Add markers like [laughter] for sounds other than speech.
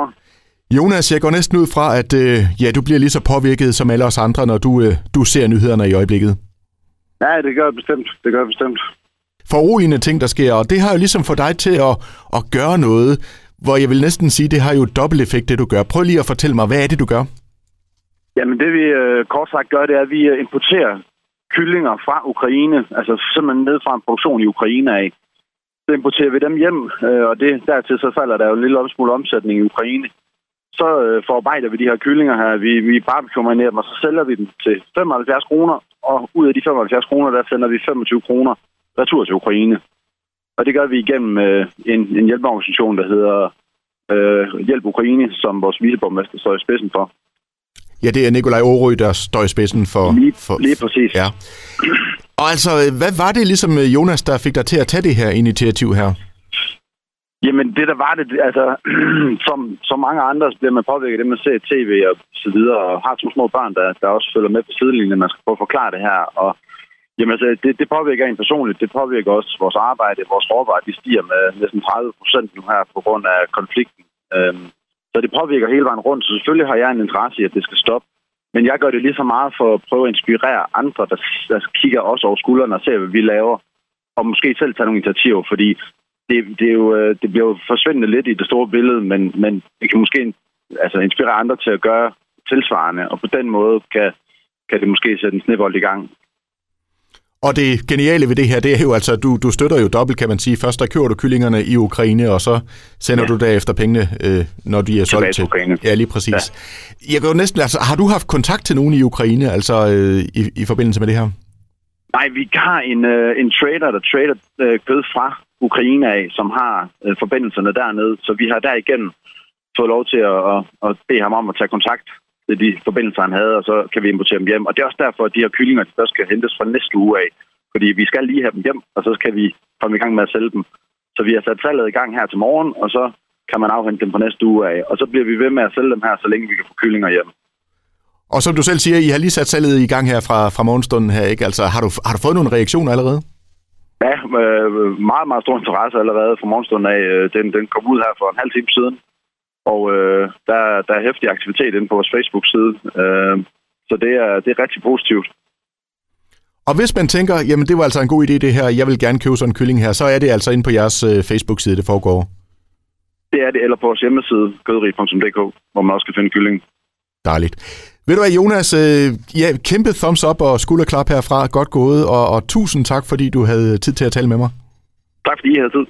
godmorgen. Jonas, jeg går næsten ud fra, at øh, ja, du bliver lige så påvirket som alle os andre, når du, øh, du ser nyhederne i øjeblikket. Ja, det gør jeg bestemt. Det gør jeg bestemt. Foruroligende ting, der sker, og det har jo ligesom fået dig til at, at gøre noget, hvor jeg vil næsten sige, det har jo dobbelt effekt, det du gør. Prøv lige at fortælle mig, hvad er det, du gør? Jamen det vi øh, kort sagt gør, det er, at vi øh, importerer kyllinger fra Ukraine, altså simpelthen ned fra en produktion i Ukraine af. Så importerer vi dem hjem, øh, og det, dertil så falder der jo en lille smule omsætning i Ukraine. Så øh, forarbejder vi de her kyllinger her, vi, vi barbecue dem, og så sælger vi dem til 75 kroner, og ud af de 75 kroner, der sender vi 25 kroner retur til Ukraine. Og det gør vi igennem øh, en, en hjælpeorganisation, der hedder øh, Hjælp Ukraine, som vores viceborgmester står i spidsen for. Ja, det er Nikolaj Aarø, der står i spidsen for... Lige, for, lige præcis. Ja. Og altså, hvad var det ligesom øh, Jonas, der fik dig til at tage det her initiativ her? Jamen, det der var det, altså, [clears throat] som, som mange andre, så bliver man påvirket det, man ser i tv og så videre, og har to små børn, der, der også følger med på sidelinjen, man skal prøve at forklare det her, og Jamen altså, det, det påvirker en personligt. Det påvirker også vores arbejde. Vores råvarer, de stiger med næsten 30 procent nu her på grund af konflikten. Øhm, så det påvirker hele vejen rundt. Så selvfølgelig har jeg en interesse i, at det skal stoppe. Men jeg gør det lige så meget for at prøve at inspirere andre, der, der kigger også over skuldrene og ser, hvad vi laver. Og måske selv tage nogle initiativer, fordi det, det, er jo, øh, det bliver jo forsvindende lidt i det store billede, men, men det kan måske altså, inspirere andre til at gøre tilsvarende. Og på den måde kan, kan det måske sætte en snibbold i gang. Og det geniale ved det her, det er jo altså, du, du støtter jo dobbelt, kan man sige. Først der køber du kyllingerne i Ukraine, og så sender ja. du derefter pengene, øh, når de er solgt til. Ukraine. Ja, lige præcis. Ja. Jeg går næsten, altså, har du haft kontakt til nogen i Ukraine, altså øh, i, i forbindelse med det her? Nej, vi har en, øh, en trader, der trader øh, kød fra Ukraine af, som har øh, forbindelserne dernede. Så vi har derigennem fået lov til at, at, at bede ham om at tage kontakt til de forbindelser, han havde, og så kan vi importere dem hjem. Og det er også derfor, at de her kyllinger de først skal hentes fra næste uge af. Fordi vi skal lige have dem hjem, og så skal vi komme i gang med at sælge dem. Så vi har sat salget i gang her til morgen, og så kan man afhente dem på næste uge af. Og så bliver vi ved med at sælge dem her, så længe vi kan få kyllinger hjem. Og som du selv siger, I har lige sat salget i gang her fra, fra morgenstunden her, ikke? Altså, har du, har du fået nogle reaktioner allerede? Ja, øh, meget, meget stor interesse allerede fra morgenstunden af. Øh, den, den kom ud her for en halv time siden. Og øh, der, der er hæftig aktivitet inde på vores Facebook-side. Øh, så det er, det er rigtig positivt. Og hvis man tænker, jamen det var altså en god idé det her, jeg vil gerne købe sådan en kylling her, så er det altså inde på jeres øh, Facebook-side, det foregår. Det er det, eller på vores hjemmeside, kødrig.dk, hvor man også kan finde kylling. Dejligt. Ved du hvad, Jonas, øh, ja, kæmpe thumbs up og skulderklap herfra. Godt gået, og, og tusind tak, fordi du havde tid til at tale med mig. Tak fordi I havde tid.